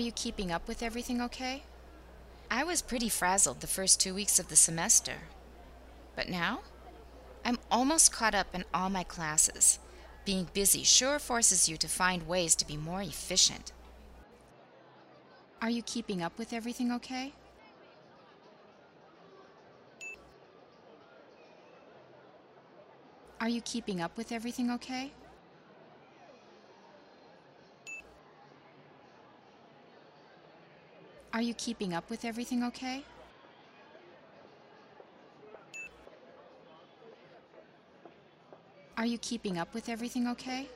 Are you keeping up with everything okay? I was pretty frazzled the first two weeks of the semester. But now? I'm almost caught up in all my classes. Being busy sure forces you to find ways to be more efficient. Are you keeping up with everything okay? Are you keeping up with everything okay? Are you keeping up with everything okay? Are you keeping up with everything okay?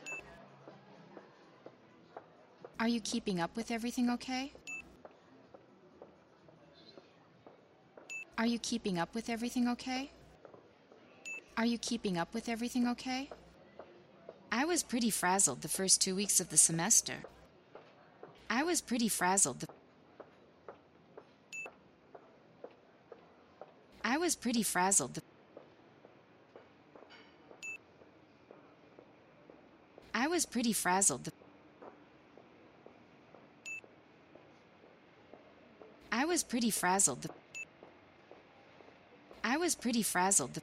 Are you keeping up with everything okay? Are you keeping up with everything okay? Are you keeping up with everything okay? I was pretty frazzled the first two weeks of the semester. I was pretty frazzled the I was pretty frazzled I was pretty frazzled I was pretty frazzled I was pretty frazzled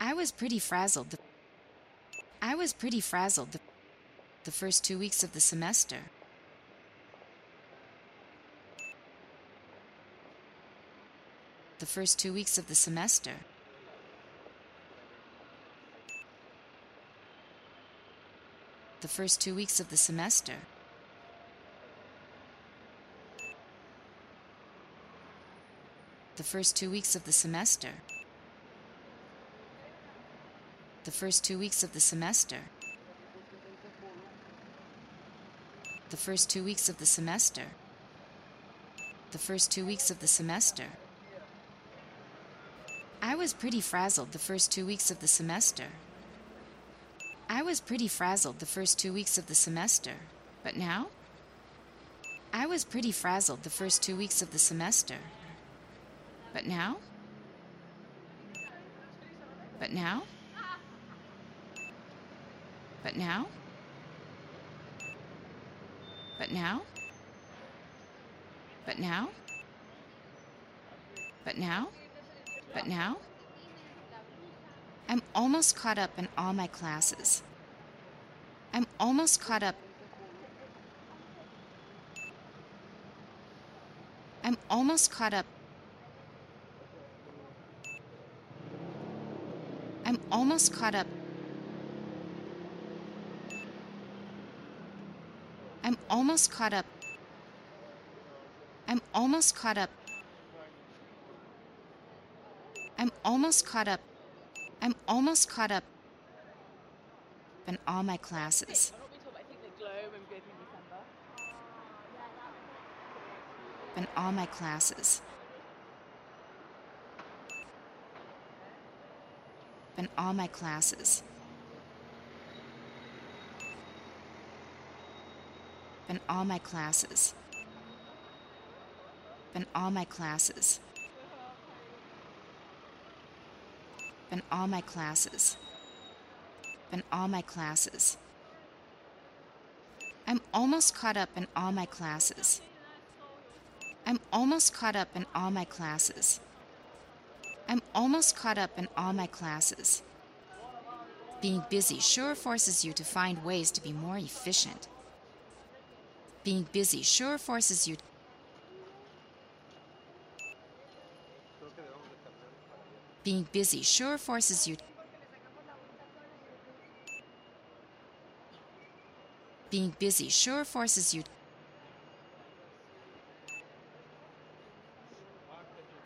I was pretty frazzled I was pretty frazzled the first two weeks of the semester. The first two weeks of the semester. The first two weeks of the semester. The first two weeks of the semester. The first two weeks of the semester. The first two weeks of the semester. The first two weeks of the semester. I was pretty frazzled the first two weeks of the semester. I was pretty frazzled the first two weeks of the semester. But now? I was pretty frazzled the first two weeks of the semester. But now? But now? But now? But now? But now? But now? But now? I'm almost caught up in all my classes. I'm almost caught up. I'm almost caught up. I'm almost caught up. I'm almost caught up. I'm almost caught up. I'm almost caught up. I'm almost caught up in all my classes. In all my classes. In all my classes. In all my classes. In all my classes. In all my classes. In all my classes. I'm almost caught up in all my classes. I'm almost caught up in all my classes. I'm almost caught up in all my classes. Being busy sure forces you to find ways to be more efficient. Being busy sure forces you Being busy sure forces you Being busy sure forces you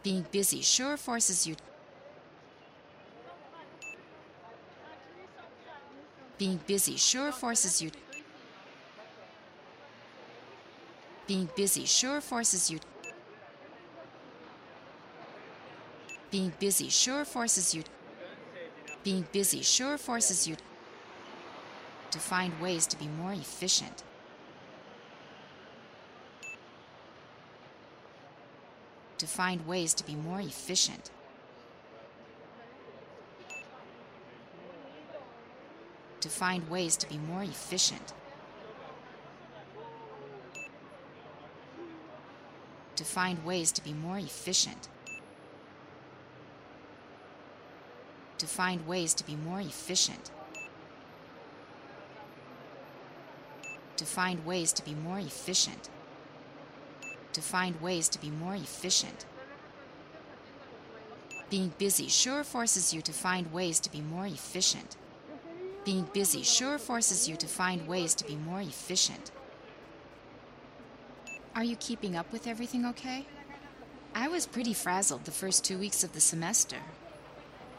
Being busy sure forces you Being busy sure forces you Being busy sure forces you Being busy sure forces you being busy sure forces you to find ways to be more efficient. To find ways to be more efficient. To find ways to be more efficient. To find ways to be more efficient. To find ways to be more efficient. To find ways to be more efficient. To find ways to be more efficient. Being busy sure forces you to find ways to be more efficient. Being busy sure forces you to find ways to be more efficient. Are you keeping up with everything okay? I was pretty frazzled the first two weeks of the semester.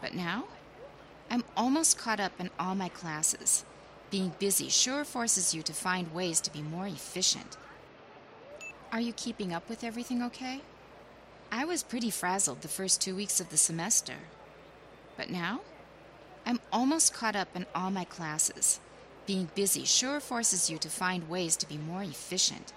But now? I'm almost caught up in all my classes. Being busy sure forces you to find ways to be more efficient. Are you keeping up with everything okay? I was pretty frazzled the first two weeks of the semester. But now? I'm almost caught up in all my classes. Being busy sure forces you to find ways to be more efficient.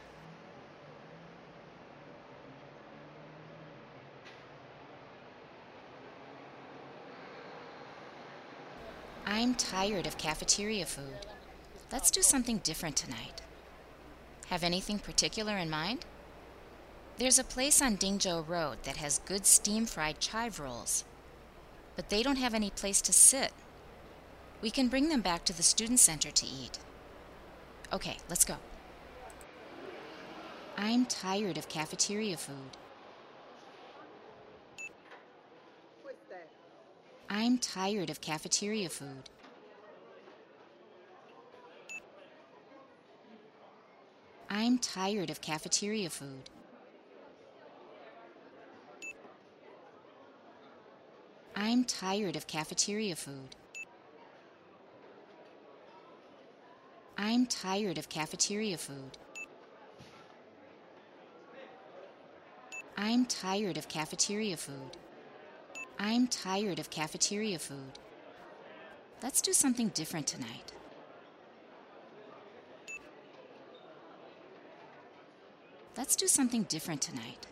I'm tired of cafeteria food. Let's do something different tonight. Have anything particular in mind? There's a place on Dingzhou Road that has good steam fried chive rolls, but they don't have any place to sit. We can bring them back to the student center to eat. Okay, let's go. I'm tired of cafeteria food. I'm tired of cafeteria food. I'm tired of cafeteria food. I'm tired of cafeteria food. I'm tired of cafeteria food. I'm tired of cafeteria food. I'm tired of cafeteria food. Let's do something different tonight. Let's do something different tonight.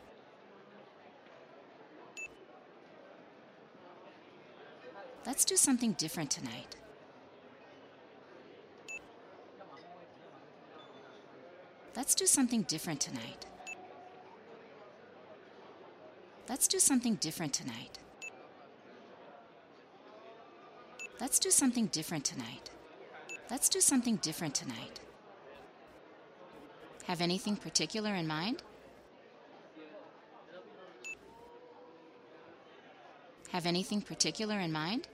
Let's do something different tonight. Let's do something different tonight. Let's do something different tonight. Let's do something different tonight. Let's do something different tonight. Have anything particular in mind? Have anything particular in mind?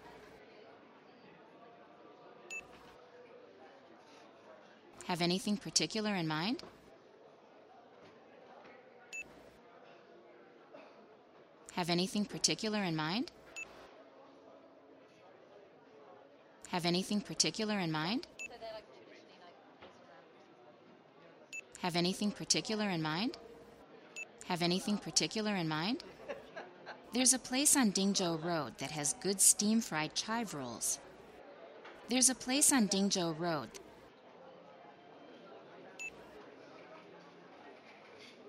Have anything particular in mind? Have anything particular in mind? Have anything particular in mind? Have anything particular in mind? Have anything particular in mind? There's a place on Dingzhou Road that has good steam fried chive rolls. There's a place on Dingzhou Road.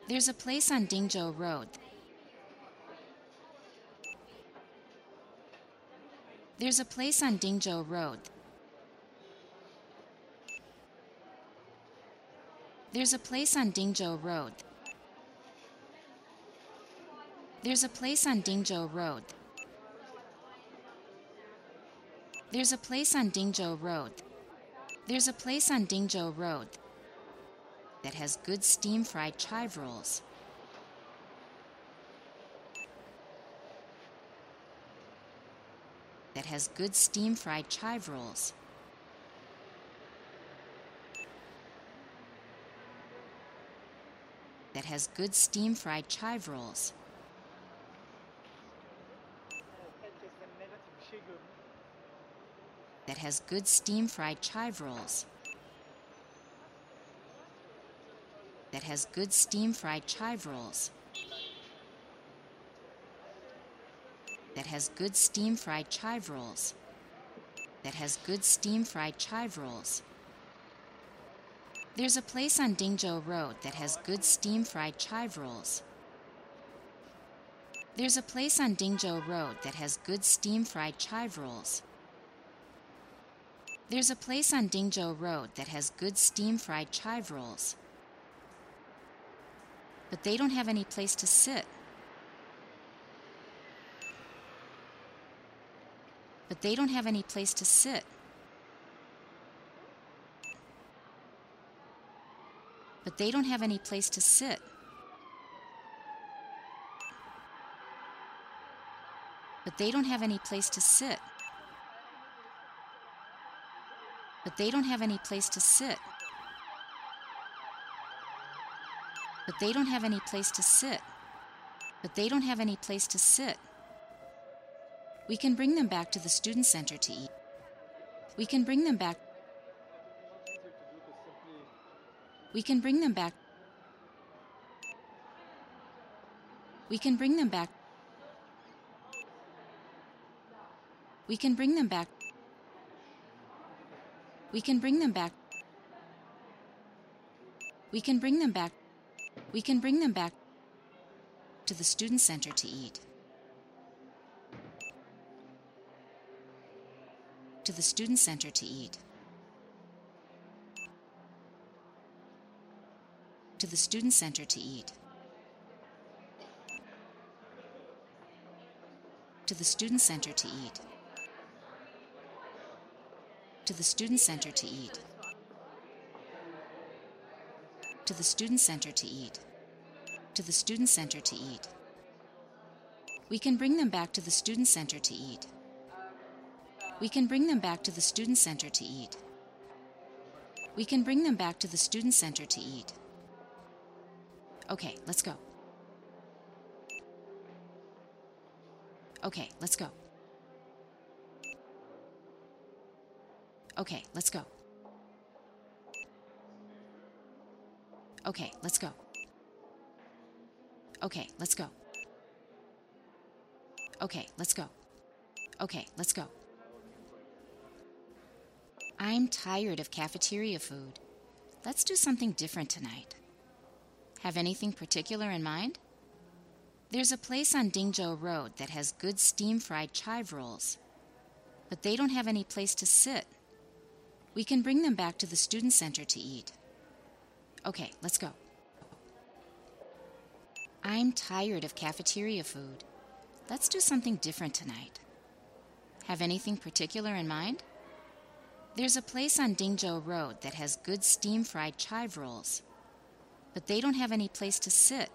There's a place on Dingzhou Road. There's a place on Dingzhou Road. There's a place on Dingzhou Road. There's a place on Dingzhou Road. There's a place on Dingzhou Road. There's a place on Dingzhou Road that has good steam fried chive rolls. Has good steam fried chive rolls. That has good steam fried chive rolls. That has good steam fried chive rolls. That has good steam fried chive rolls. That has good steam fried chive rolls. That has good steam fried chive rolls. There's a place on Dingzhou Road that has good steam fried chive rolls. There's a place on Dingzhou Road that has good steam fried chive rolls. There's a place on Dingzhou Road that has good steam fried chive rolls. But they don't have any place to sit. But they don't have any place to sit. But they don't have any place to sit. But they don't have any place to sit. But they don't have any place to sit. But they don't have any place to sit. But they don't have any place to sit. We can bring them back to the student center to eat. We can bring them back. We can bring them back. We can bring them back. We can bring them back. We can bring them back. We can bring them back. We can bring them back to the student center to eat. To the student center to eat. To the student center to eat. To the student center to eat. To the student center to eat. To the student center to eat. To the student center to eat. We can bring them back to the student center to eat. We can bring them back to the student center to eat. We can bring them back to the student center to eat. Okay, let's go. Okay, let's go. Okay, let's go. Okay, let's go. Okay, let's go. Okay, let's go. Okay, let's go. I'm tired of cafeteria food. Let's do something different tonight. Have anything particular in mind? There's a place on Dingzhou Road that has good steam fried chive rolls, but they don't have any place to sit. We can bring them back to the student center to eat. Okay, let's go. I'm tired of cafeteria food. Let's do something different tonight. Have anything particular in mind? There's a place on Dingzhou Road that has good steam fried chive rolls, but they don't have any place to sit.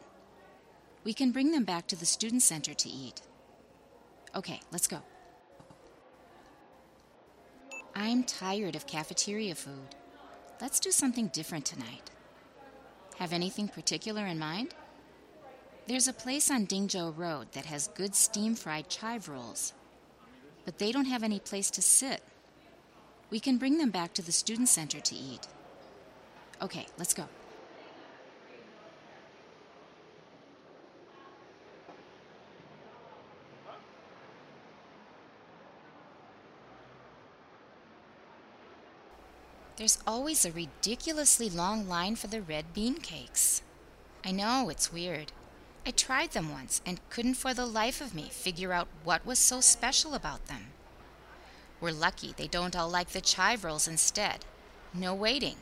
We can bring them back to the student center to eat. Okay, let's go. I'm tired of cafeteria food. Let's do something different tonight. Have anything particular in mind? There's a place on Dingzhou Road that has good steam fried chive rolls, but they don't have any place to sit. We can bring them back to the student center to eat. Okay, let's go. There's always a ridiculously long line for the red bean cakes. I know, it's weird. I tried them once and couldn't for the life of me figure out what was so special about them. We're lucky they don't all like the chive rolls instead. No waiting.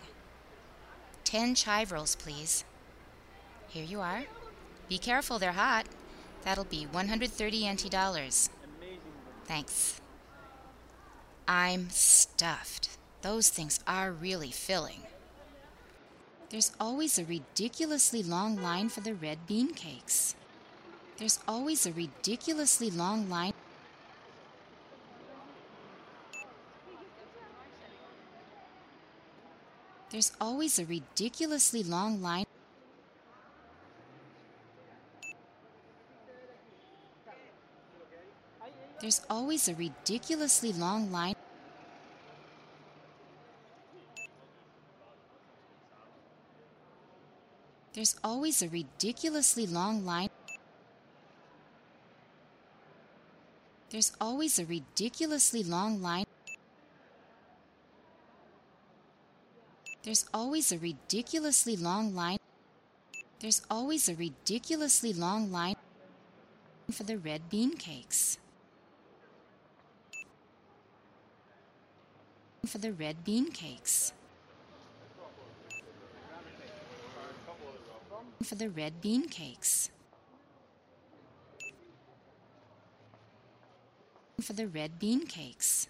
Ten chive rolls, please. Here you are. Be careful, they're hot. That'll be 130 NT dollars. Thanks. I'm stuffed. Those things are really filling. There's always a ridiculously long line for the red bean cakes. There's always a ridiculously long line. There's always a ridiculously long line. There's always a ridiculously long line. There's always a ridiculously long line. There's always a ridiculously long line. There's always a ridiculously long line. There's always a ridiculously long line for the red bean cakes. For the red bean cakes. for the red bean cakes. For the red bean cakes.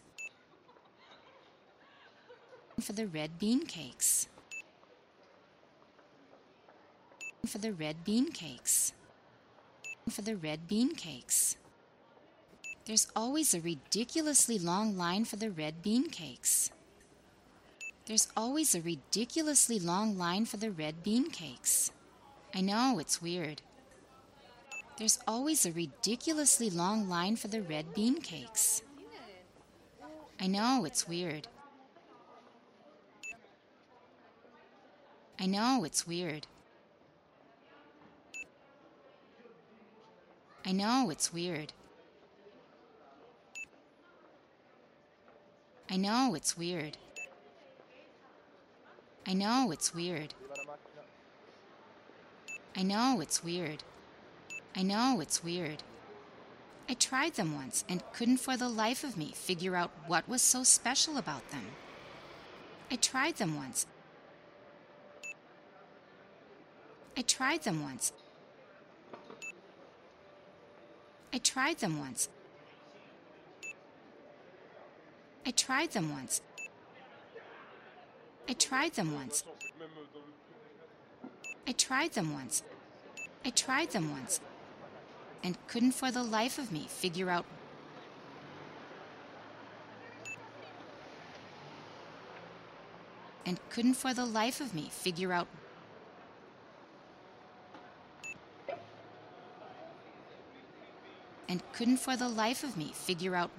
For the red bean cakes. For the red bean cakes. For the red bean cakes. There's always a ridiculously long line for the red bean cakes. There's always a ridiculously long line for the red bean cakes. I know, it's weird. There's always a ridiculously long line for the red bean cakes. I know, it's weird. I know, it's weird. I know, it's weird. I know, it's weird. I know, it's weird. I know, it's weird. I know, it's weird. I tried them once and couldn't for the life of me figure out what was so special about them. I tried them once. I tried them once. I tried them once. I tried them once. I tried them once. I tried them once. I tried them once. And couldn't for the life of me figure out and couldn't for the life of me figure out and couldn't for the life of me figure out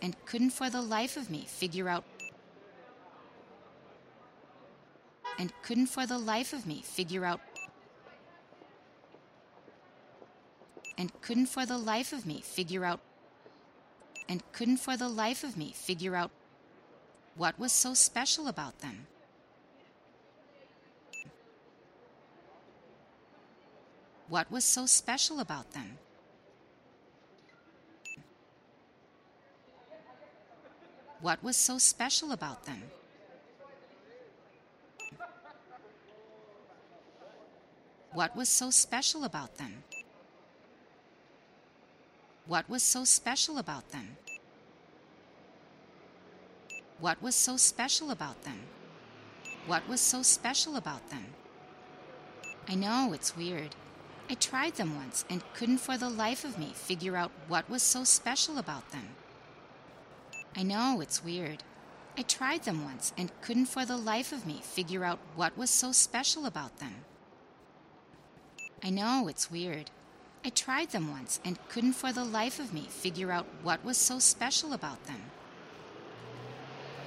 and couldn't for the life of me figure out and couldn't for the life of me figure out and couldn't for the life of me figure out and couldn't for the life of me figure out what was so special about them. What was so special about them? What was so special about them? What was so special about them? What was so special about them? What was so special about them? What was so special about them? I know, it's weird. I tried them once and couldn't for the life of me figure out what was so special about them. I know, it's weird. I tried them once and couldn't for the life of me figure out what was so special about them. I know, it's weird. I tried them once and couldn't for the life of me figure out what was so special about them.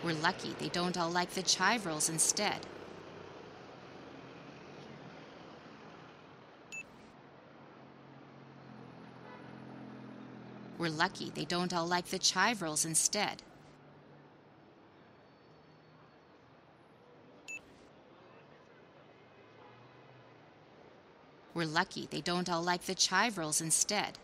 We're lucky they don't all like the chive rolls instead. We're lucky they don't all like the chive rolls instead. We're lucky they don't all like the chive rolls instead.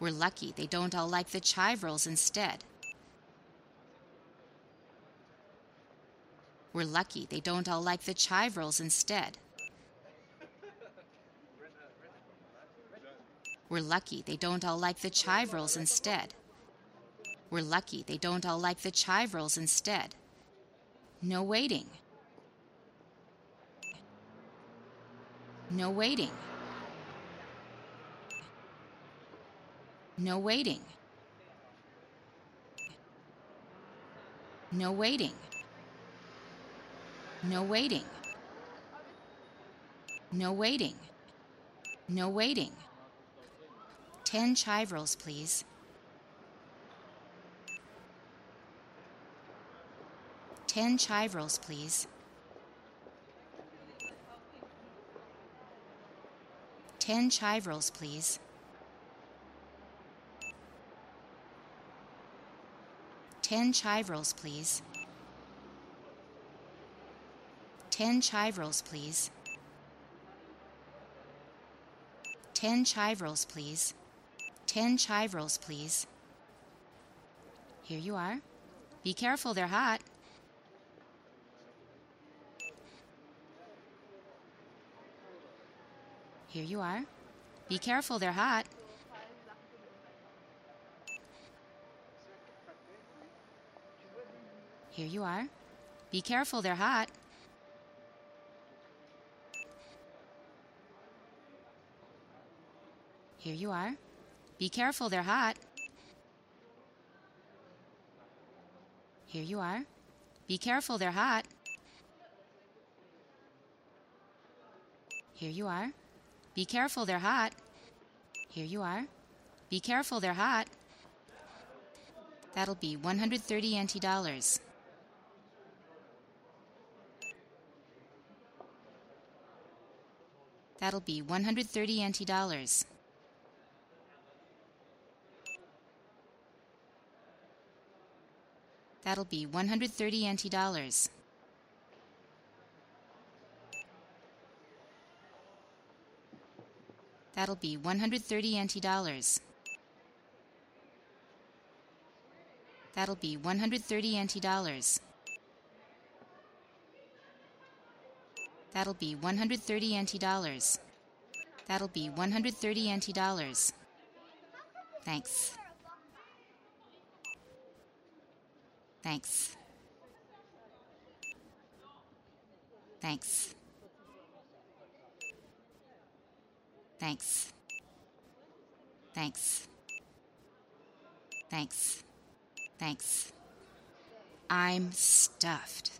We're lucky they don't all like the chive rolls instead. We're lucky they don't all like the chive rolls instead. We're lucky they don't all like the chive rolls instead. We're lucky they don't all like the chive rolls instead. No waiting. No waiting. No waiting. No waiting. No waiting. No waiting. No waiting. Ten chive rolls, please. Ten chive rolls, please. Ten chive rolls, please. Ten chive rolls, please. Ten chive rolls, please. 10 chive rolls, please. 10 chive rolls, please. Here you are. Be careful, they're hot. Here you are. Be careful, they're hot. Here you are. Be careful, they're hot. Here you are. Be careful, they're hot. Here you are. Be careful, they're hot. Here you are. Be careful, they're hot. Here you are. Be careful, they're hot. That'll be 130 NT dollars. That'll be 130 NT dollars. That'll be 130 NT dollars. That'll be 130 NT dollars. That'll be 130 NT dollars. That'll be 130 NT dollars. That'll be 130 NT dollars. Thanks. Thanks. Thanks. Thanks. Thanks. Thanks. Thanks. I'm stuffed.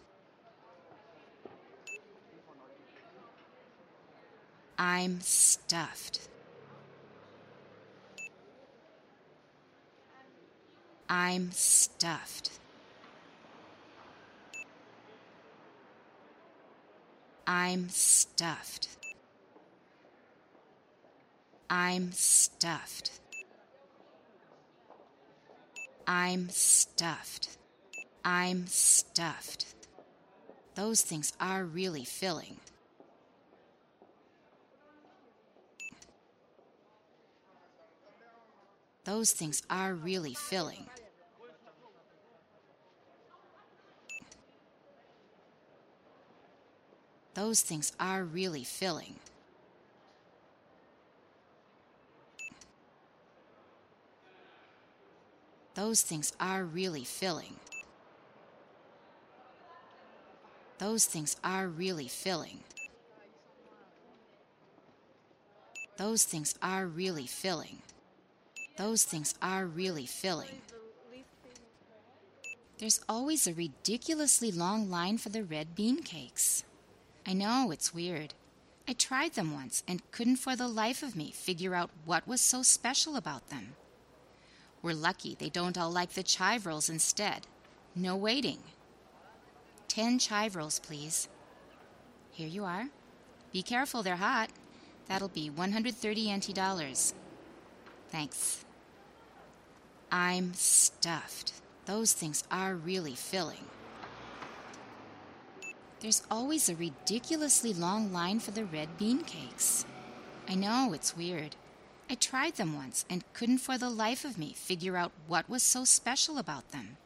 I'm stuffed. I'm stuffed. I'm stuffed. I'm stuffed. I'm stuffed. I'm stuffed. Those things are really filling. Those things are really filling. Those things are really filling. Those things are really filling. Those things are really filling. Those things are really filling. Those things are really filling. There's always a ridiculously long line for the red bean cakes. I know, it's weird. I tried them once and couldn't for the life of me figure out what was so special about them. We're lucky they don't all like the chive rolls instead. No waiting. Ten chive rolls, please. Here you are. Be careful, they're hot. That'll be 130 NT dollars. Thanks. I'm stuffed. Those things are really filling. There's always a ridiculously long line for the red bean cakes. I know, it's weird. I tried them once and couldn't for the life of me figure out what was so special about them.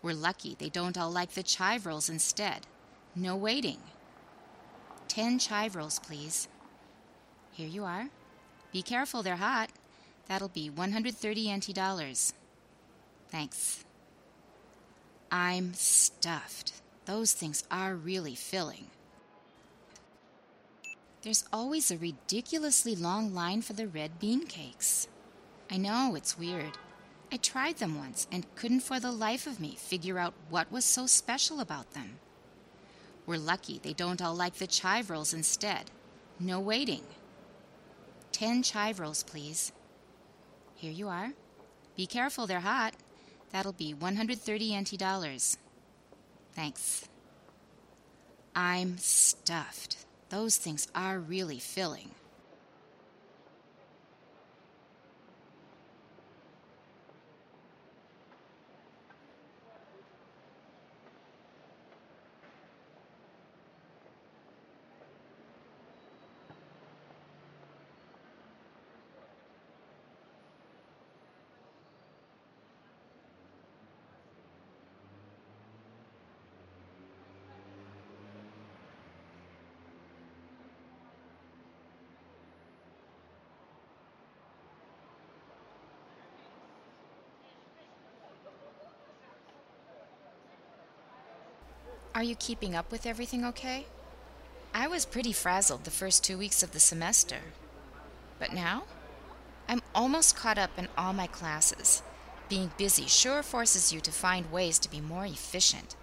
We're lucky they don't all like the chive rolls instead. No waiting. Ten chive rolls, please. Here you are. Be careful, they're hot. That'll be 130 NT dollars. Thanks. I'm stuffed. Those things are really filling. There's always a ridiculously long line for the red bean cakes. I know, it's weird. I tried them once and couldn't for the life of me figure out what was so special about them. We're lucky they don't all like the chive rolls instead. No waiting. Ten chive rolls, please. Here you are. Be careful, they're hot. That'll be 130 NT dollars. Thanks. I'm stuffed. Those things are really filling. Are you keeping up with everything okay? I was pretty frazzled the first two weeks of the semester. But now? I'm almost caught up in all my classes. Being busy sure forces you to find ways to be more efficient.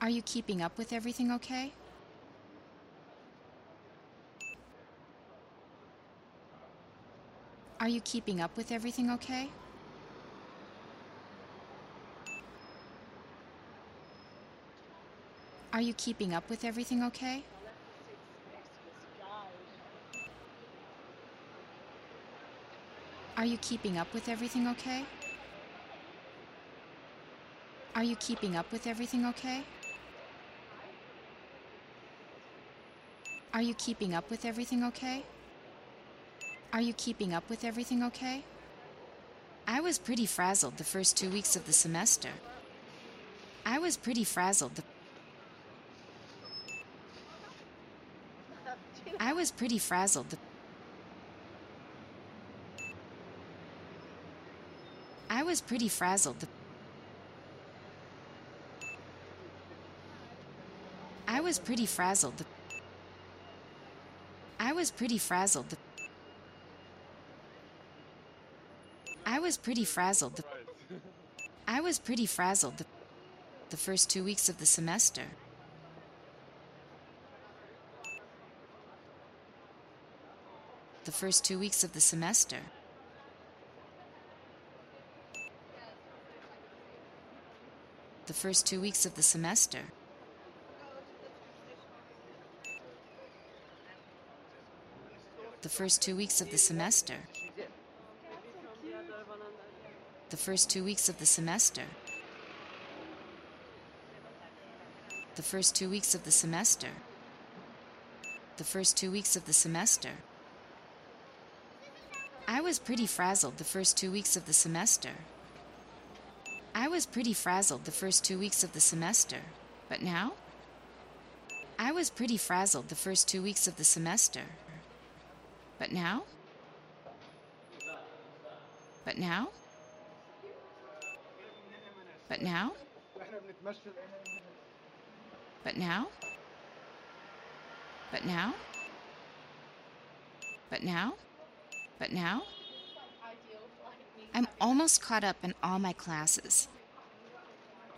Are you keeping up with everything okay? Are you keeping up with everything okay? Are you keeping up with everything okay? Are you keeping up with everything okay? Are you keeping up with everything okay? Are you keeping up with everything okay? Are you keeping up with everything okay? I was pretty frazzled the first two weeks of the semester. I was pretty frazzled the I was pretty frazzled. I was pretty frazzled. I was pretty frazzled. I was pretty frazzled. I was pretty frazzled. I was pretty frazzled the, the first two weeks of the semester. The first two weeks of the semester. The first two weeks of the semester. The first two weeks of the semester. The first two weeks of the semester. The first two weeks of the semester. The first two weeks of the semester. I was pretty frazzled the first two weeks of the semester. I was pretty frazzled the first two weeks of the semester. But now? I was pretty frazzled the first two weeks of the semester. But now? But now? But now? But now? But now? But now? But now? I'm almost caught up in all my classes.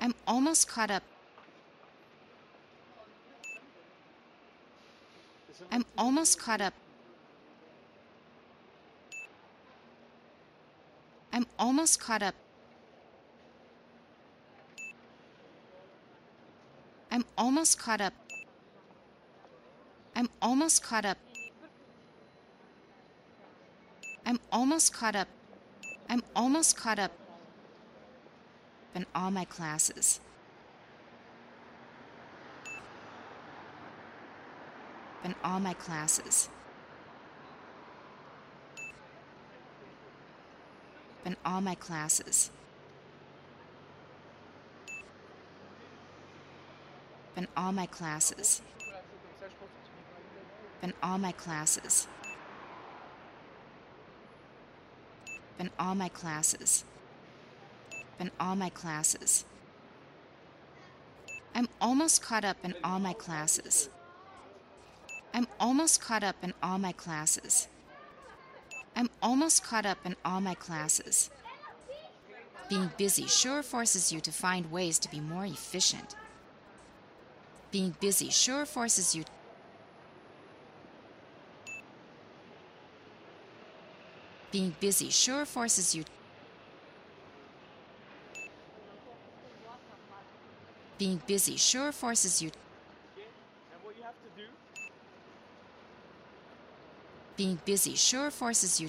I'm almost caught up. I'm almost caught up. I'm almost caught up. I'm almost caught up. I'm almost caught up. I'm almost caught up. I'm almost caught up in all my classes. In all my classes. In all my classes. In all my classes. In all my classes. In all my classes. In all my classes. I'm almost caught up in all my classes. I'm almost caught up in all my classes. I'm almost caught up in all my classes. Being busy sure forces you to find ways to be more efficient. Being busy sure forces you Being busy sure forces you Being busy sure forces you Being busy sure forces you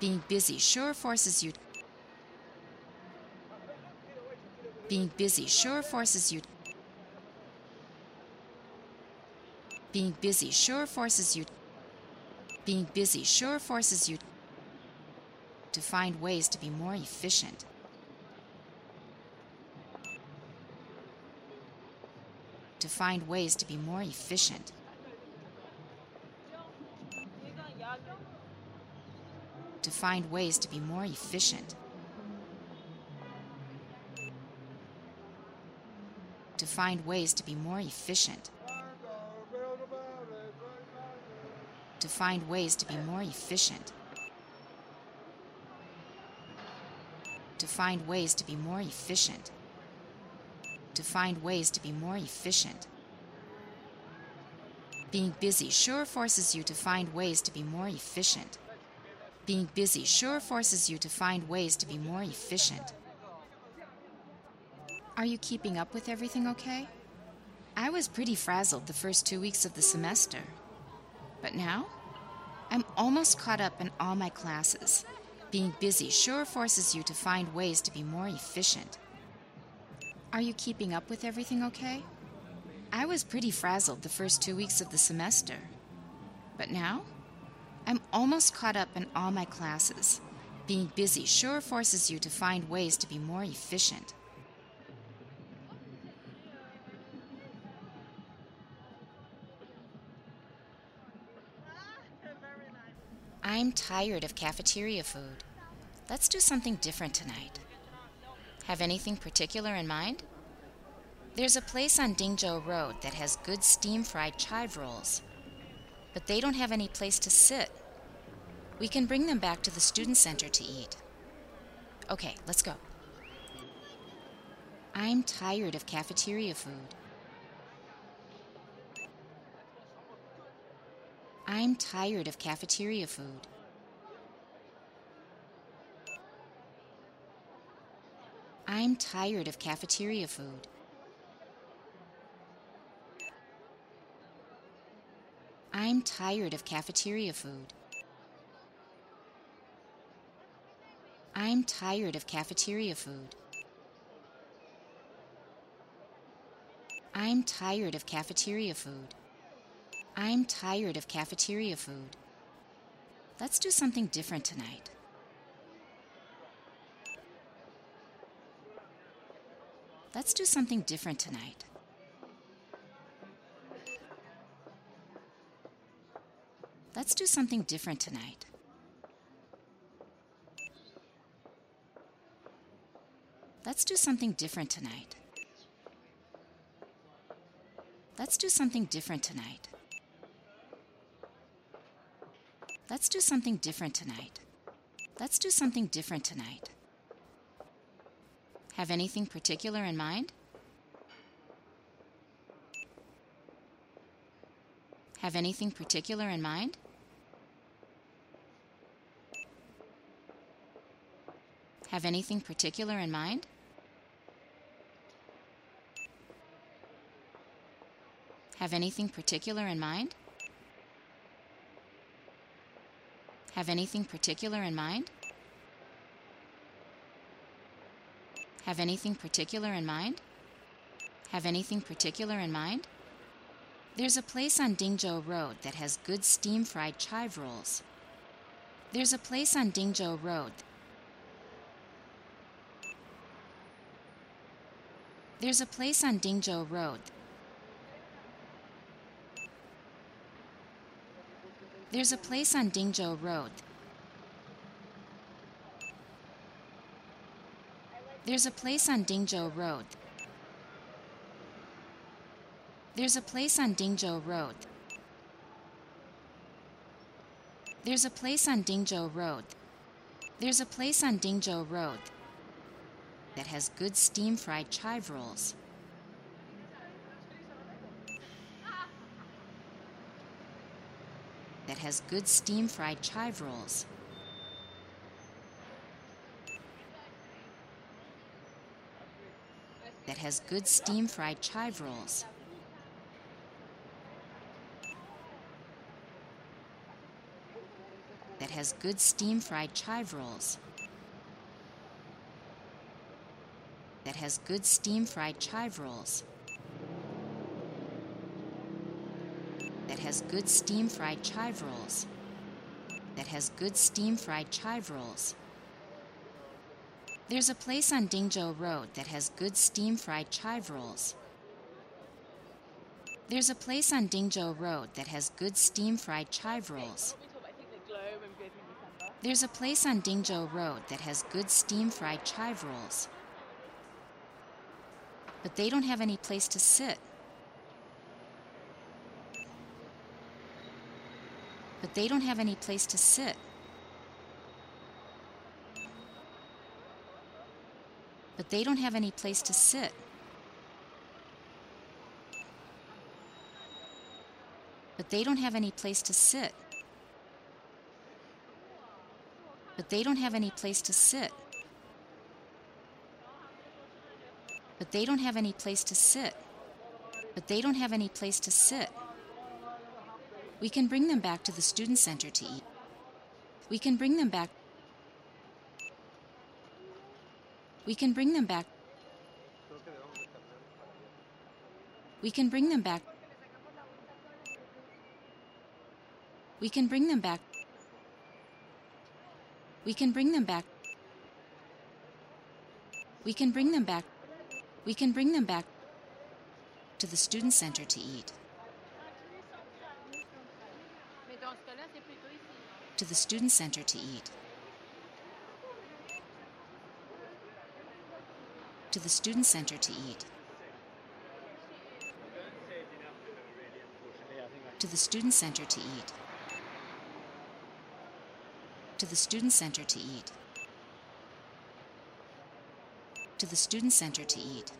Being busy sure forces you Being busy sure forces you Being busy sure forces you being busy sure forces you to find ways to be more efficient. To find ways to be more efficient. To find ways to be more efficient. To find ways to be more efficient. Find ways to be more efficient. To find ways to be more efficient. To find ways to be more efficient. Being busy sure forces you to find ways to be more efficient. Being busy sure forces you to find ways to be more efficient. Are you keeping up with everything okay? I was pretty frazzled the first two weeks of the semester. But now, I'm almost caught up in all my classes. Being busy sure forces you to find ways to be more efficient. Are you keeping up with everything okay? I was pretty frazzled the first two weeks of the semester. But now, I'm almost caught up in all my classes. Being busy sure forces you to find ways to be more efficient. I'm tired of cafeteria food. Let's do something different tonight. Have anything particular in mind? There's a place on Dingzhou Road that has good steam fried chive rolls, but they don't have any place to sit. We can bring them back to the student center to eat. Okay, let's go. I'm tired of cafeteria food. I'm tired of cafeteria food. I'm tired of cafeteria food. I'm tired of cafeteria food. I'm tired of cafeteria food. I'm tired of cafeteria food. I'm tired of cafeteria food. Let's do something different tonight. Let's do something different tonight. Let's do something different tonight. Let's do something different tonight. Let's do something different tonight. Let's do something different tonight. Let's do something different tonight. Have anything particular in mind? Have anything particular in mind? Have anything particular in mind? Have anything particular in mind? Have anything particular in mind? Have anything particular in mind? Have anything particular in mind? There's a place on Dingzhou Road that has good steam fried chive rolls. There's a place on Dingzhou Road. There's a place on Dingzhou Road. There's a place on Dingzhou Road. There's a place on Dingzhou Road. There's a place on Dingzhou Road. There's a place on Dingzhou Road. There's a place on Dingzhou Road that has good steam fried chive rolls. Has good steam fried chive rolls. That has good steam fried chive rolls. That has good steam fried chive rolls. That has good steam fried chive rolls. Has good steam fried chive rolls. That has good steam fried chive rolls. There's a place on Dingzhou Road that has good steam fried chive rolls. There's a place on Dingzhou Road that has good steam fried chive rolls. There's a place on Dingzhou Road that has good steam fried chive rolls. But they don't have any place to sit. But they don't have any place to sit. But they don't have any place to sit. But they don't have any place to sit. But they don't have any place to sit. But they don't have any place to sit. But they don't have any place to sit. We can bring them back to the student center to eat. We can bring them back. We can bring them back. We can bring them back. We can bring them back. We can bring them back. We can bring them back. We can bring them back to the student center to eat. To the student center to eat. To the student center to eat. To the student center to eat. To the student center to eat. To the student center to eat.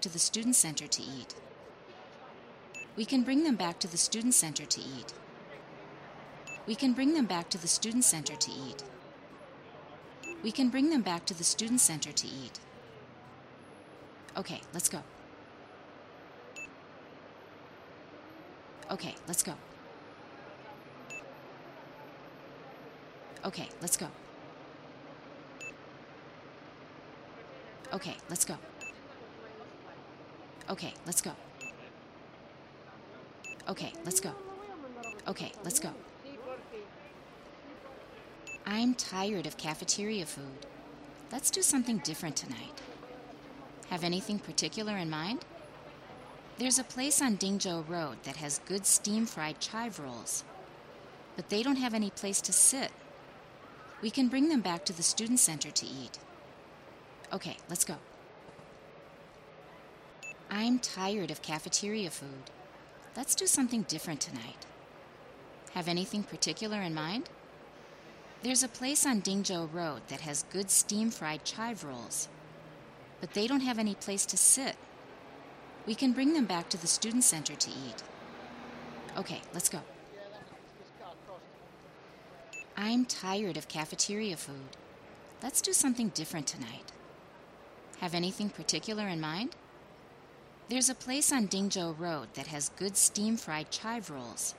To the student center to eat. We can bring them back to the student center to eat. We can bring them back to the student center to eat. We can bring them back to the student center to eat. Okay, let's go. Okay, let's go. Okay, let's go. Okay, let's go. Okay, let's go. Okay, let's go. Okay, let's go. I'm tired of cafeteria food. Let's do something different tonight. Have anything particular in mind? There's a place on Dingzhou Road that has good steam fried chive rolls. But they don't have any place to sit. We can bring them back to the student center to eat. Okay, let's go. I'm tired of cafeteria food. Let's do something different tonight. Have anything particular in mind? There's a place on Dingzhou Road that has good steam fried chive rolls. But they don't have any place to sit. We can bring them back to the student center to eat. Okay, let's go. I'm tired of cafeteria food. Let's do something different tonight. Have anything particular in mind? There's a place on Dingzhou Road that has good steam fried chive rolls.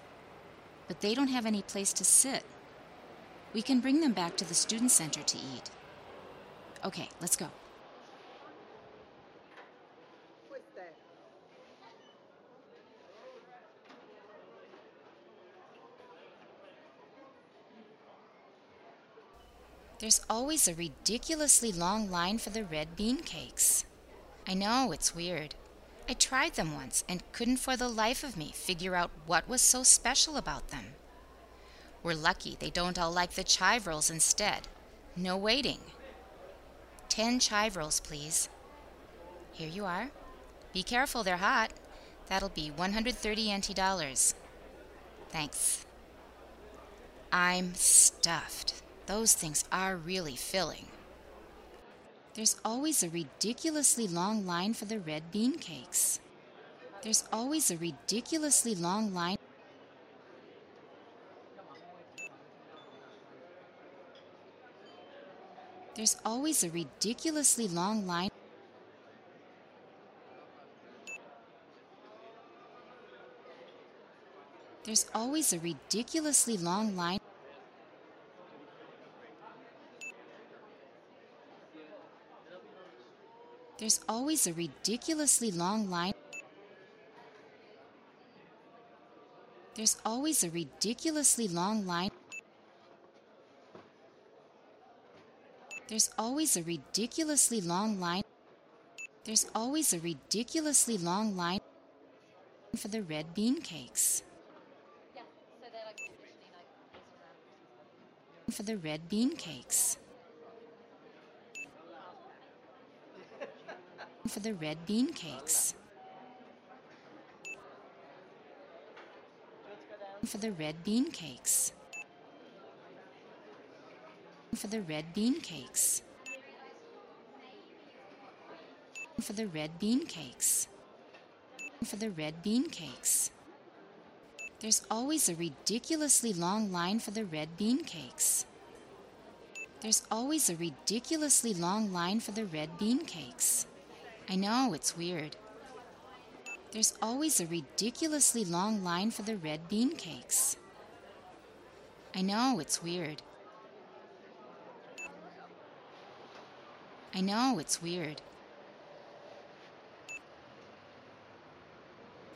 But they don't have any place to sit. We can bring them back to the student center to eat. Okay, let's go. There's always a ridiculously long line for the red bean cakes. I know, it's weird. I tried them once and couldn't for the life of me figure out what was so special about them. We're lucky they don't all like the chive rolls instead. No waiting. Ten chive rolls, please. Here you are. Be careful, they're hot. That'll be 130 NT dollars. Thanks. I'm stuffed. Those things are really filling. There's always a ridiculously long line for the red bean cakes. There's always a ridiculously long line. There's always a ridiculously long line. There's always a ridiculously long line. There's always a ridiculously long line. There's always a ridiculously long line. There's always a ridiculously long line. There's always a ridiculously long line for the red bean cakes. For the red bean cakes. for the red bean cakes. For the red bean cakes. For the red bean cakes. For the red bean cakes. For the red bean cakes. There's always a ridiculously long line for the red bean cakes. There's always a ridiculously long line for the red bean cakes. I know, it's weird. There's always a ridiculously long line for the red bean cakes. I know, it's weird. I know, it's weird.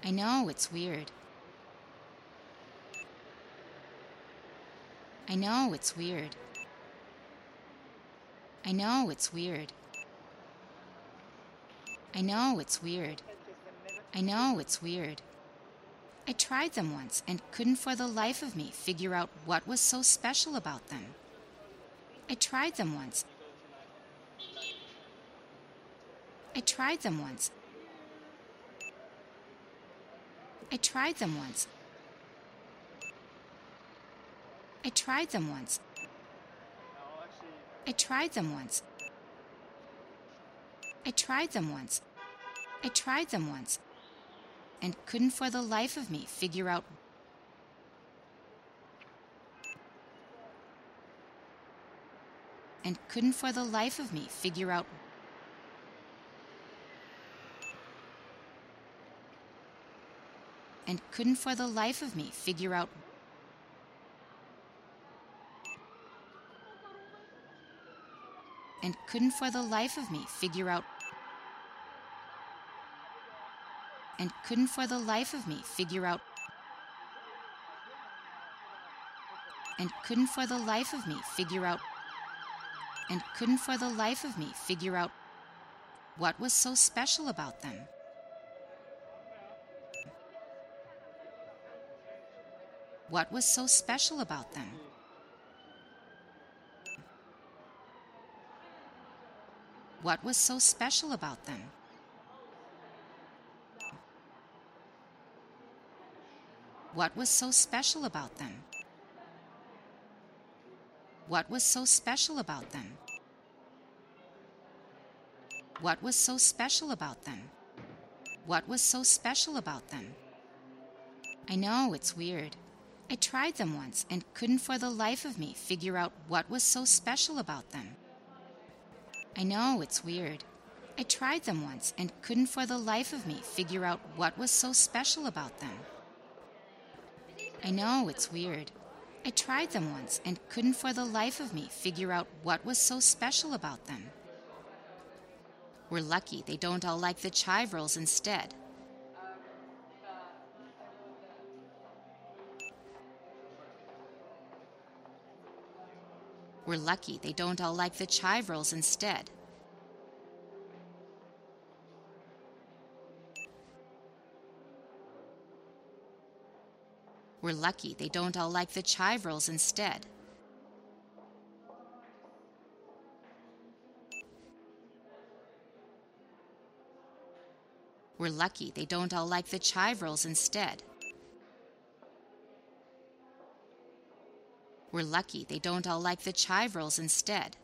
I know, it's weird. I know, it's weird. I know, it's weird. I know, it's weird. I know, it's weird. I tried them once and couldn't for the life of me figure out what was so special about them. I tried them once. I tried them once. I tried them once. I tried them once. I tried them once. I tried them once. I tried them once. And couldn't for the life of me figure out and couldn't for the life of me figure out and couldn't for the life of me figure out and couldn't for the life of me figure out and couldn't for the life of me figure out and couldn't for the life of me figure out and couldn't for the life of me figure out what was so special about them what was so special about them? What was so special about them? What was so special about them? What was so special about them? What was so special about them? What was so special about them? I know, it's weird. I tried them once and couldn't for the life of me figure out what was so special about them. I know, it's weird. I tried them once and couldn't for the life of me figure out what was so special about them. I know, it's weird. I tried them once and couldn't for the life of me figure out what was so special about them. We're lucky they don't all like the chive rolls instead. We're lucky they don't all like the chive rolls instead. We're lucky they don't all like the chive rolls instead. We're lucky they don't all like the chive rolls instead. We're lucky they don't all like the chive rolls instead.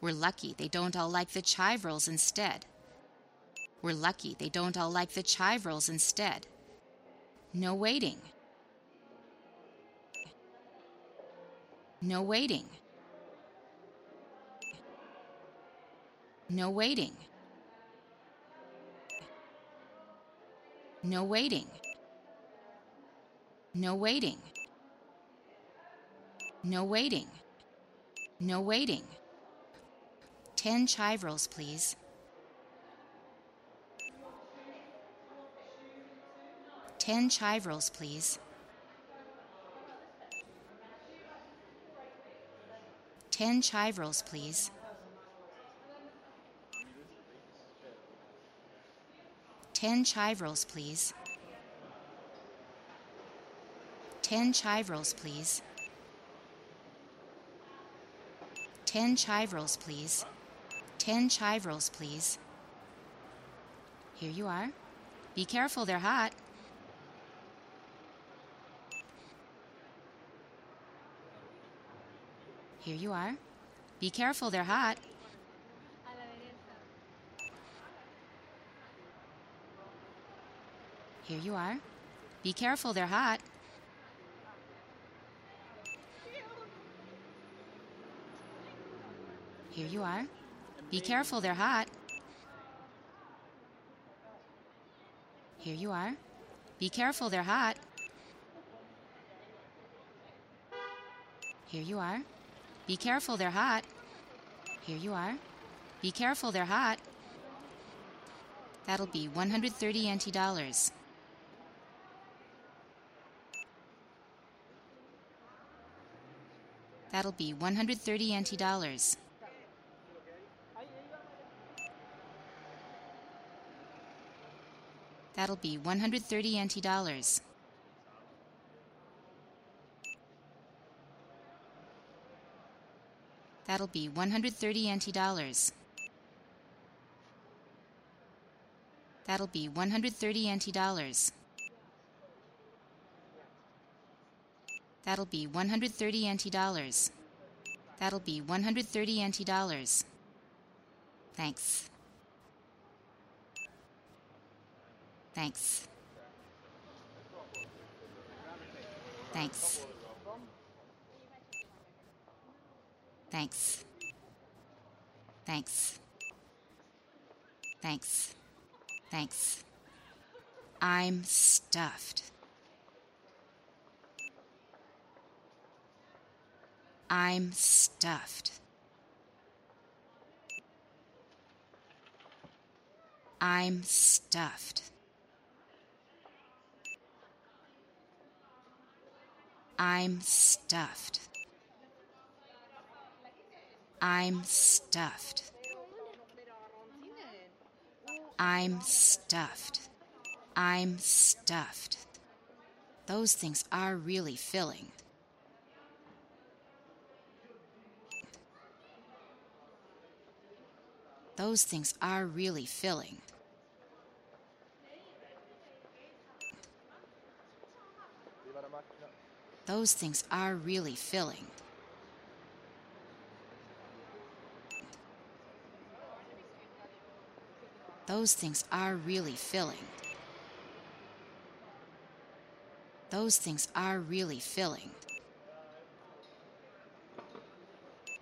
We're lucky they don't all like the chive rolls instead. We're lucky they don't all like the chive rolls instead. No waiting. No waiting. No waiting. No waiting. No waiting. No waiting. No waiting. Ten chive rolls, please. Ten chive rolls, please. Ten chive rolls, please. Ten chive rolls, please. Ten chive rolls, please. 10 chive rolls, please. 10 chive rolls, please. Here you are. Be careful, they're hot. Here you are. Be careful, they're hot. Here you are. Be careful, they're hot. Here you are. Be careful, they're hot. Here you are. Be careful, they're hot. Here you are. Be careful, they're hot. Here you are. Be careful, they're hot. That'll be 130 NT dollars. That'll be 130 NT dollars. That'll be 130 NT dollars. That'll be 130 NT dollars. That'll be 130 NT dollars. That'll be 130 NT dollars. That'll be 130 NT dollars. Thanks. Thanks. Thanks. Thanks. Thanks. Thanks. Thanks. I'm stuffed. I'm stuffed. I'm stuffed. I'm stuffed. I'm stuffed. I'm stuffed. I'm stuffed. Those things are really filling. Those things are really filling. Those things are really filling. Those things are really filling. Those things are really filling.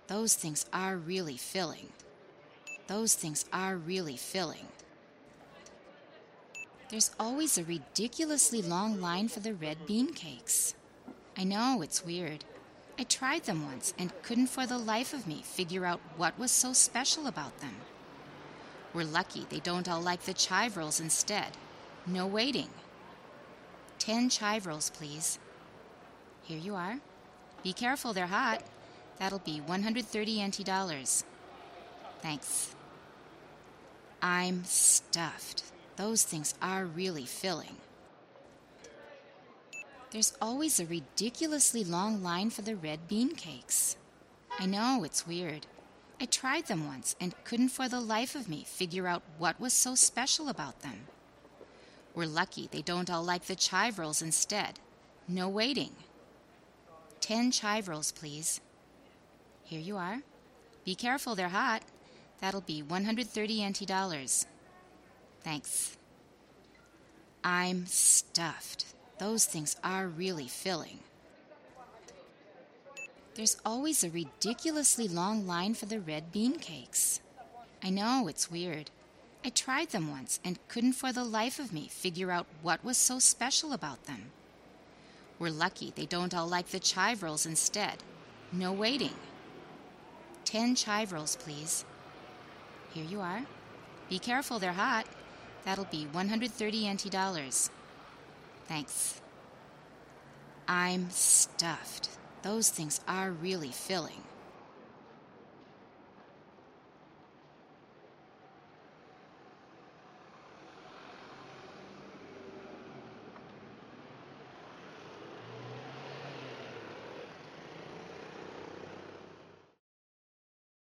Those things are really filling. Those things are really filling. There's always a ridiculously long line for the red bean cakes. I know, it's weird. I tried them once and couldn't for the life of me figure out what was so special about them. We're lucky they don't all like the chive rolls instead. No waiting. Ten chive rolls, please. Here you are. Be careful, they're hot. That'll be 130 NT dollars. Thanks. I'm stuffed. Those things are really filling. There's always a ridiculously long line for the red bean cakes. I know, it's weird. I tried them once and couldn't for the life of me figure out what was so special about them. We're lucky they don't all like the chive rolls instead. No waiting. Ten chive rolls, please. Here you are. Be careful, they're hot. That'll be 130 NT dollars. Thanks. I'm stuffed. Those things are really filling. There's always a ridiculously long line for the red bean cakes. I know, it's weird. I tried them once and couldn't for the life of me figure out what was so special about them. We're lucky they don't all like the chive rolls instead. No waiting. Ten chive rolls, please. Here you are. Be careful, they're hot. That'll be 130 NT dollars. Thanks. I'm stuffed. Those things are really filling.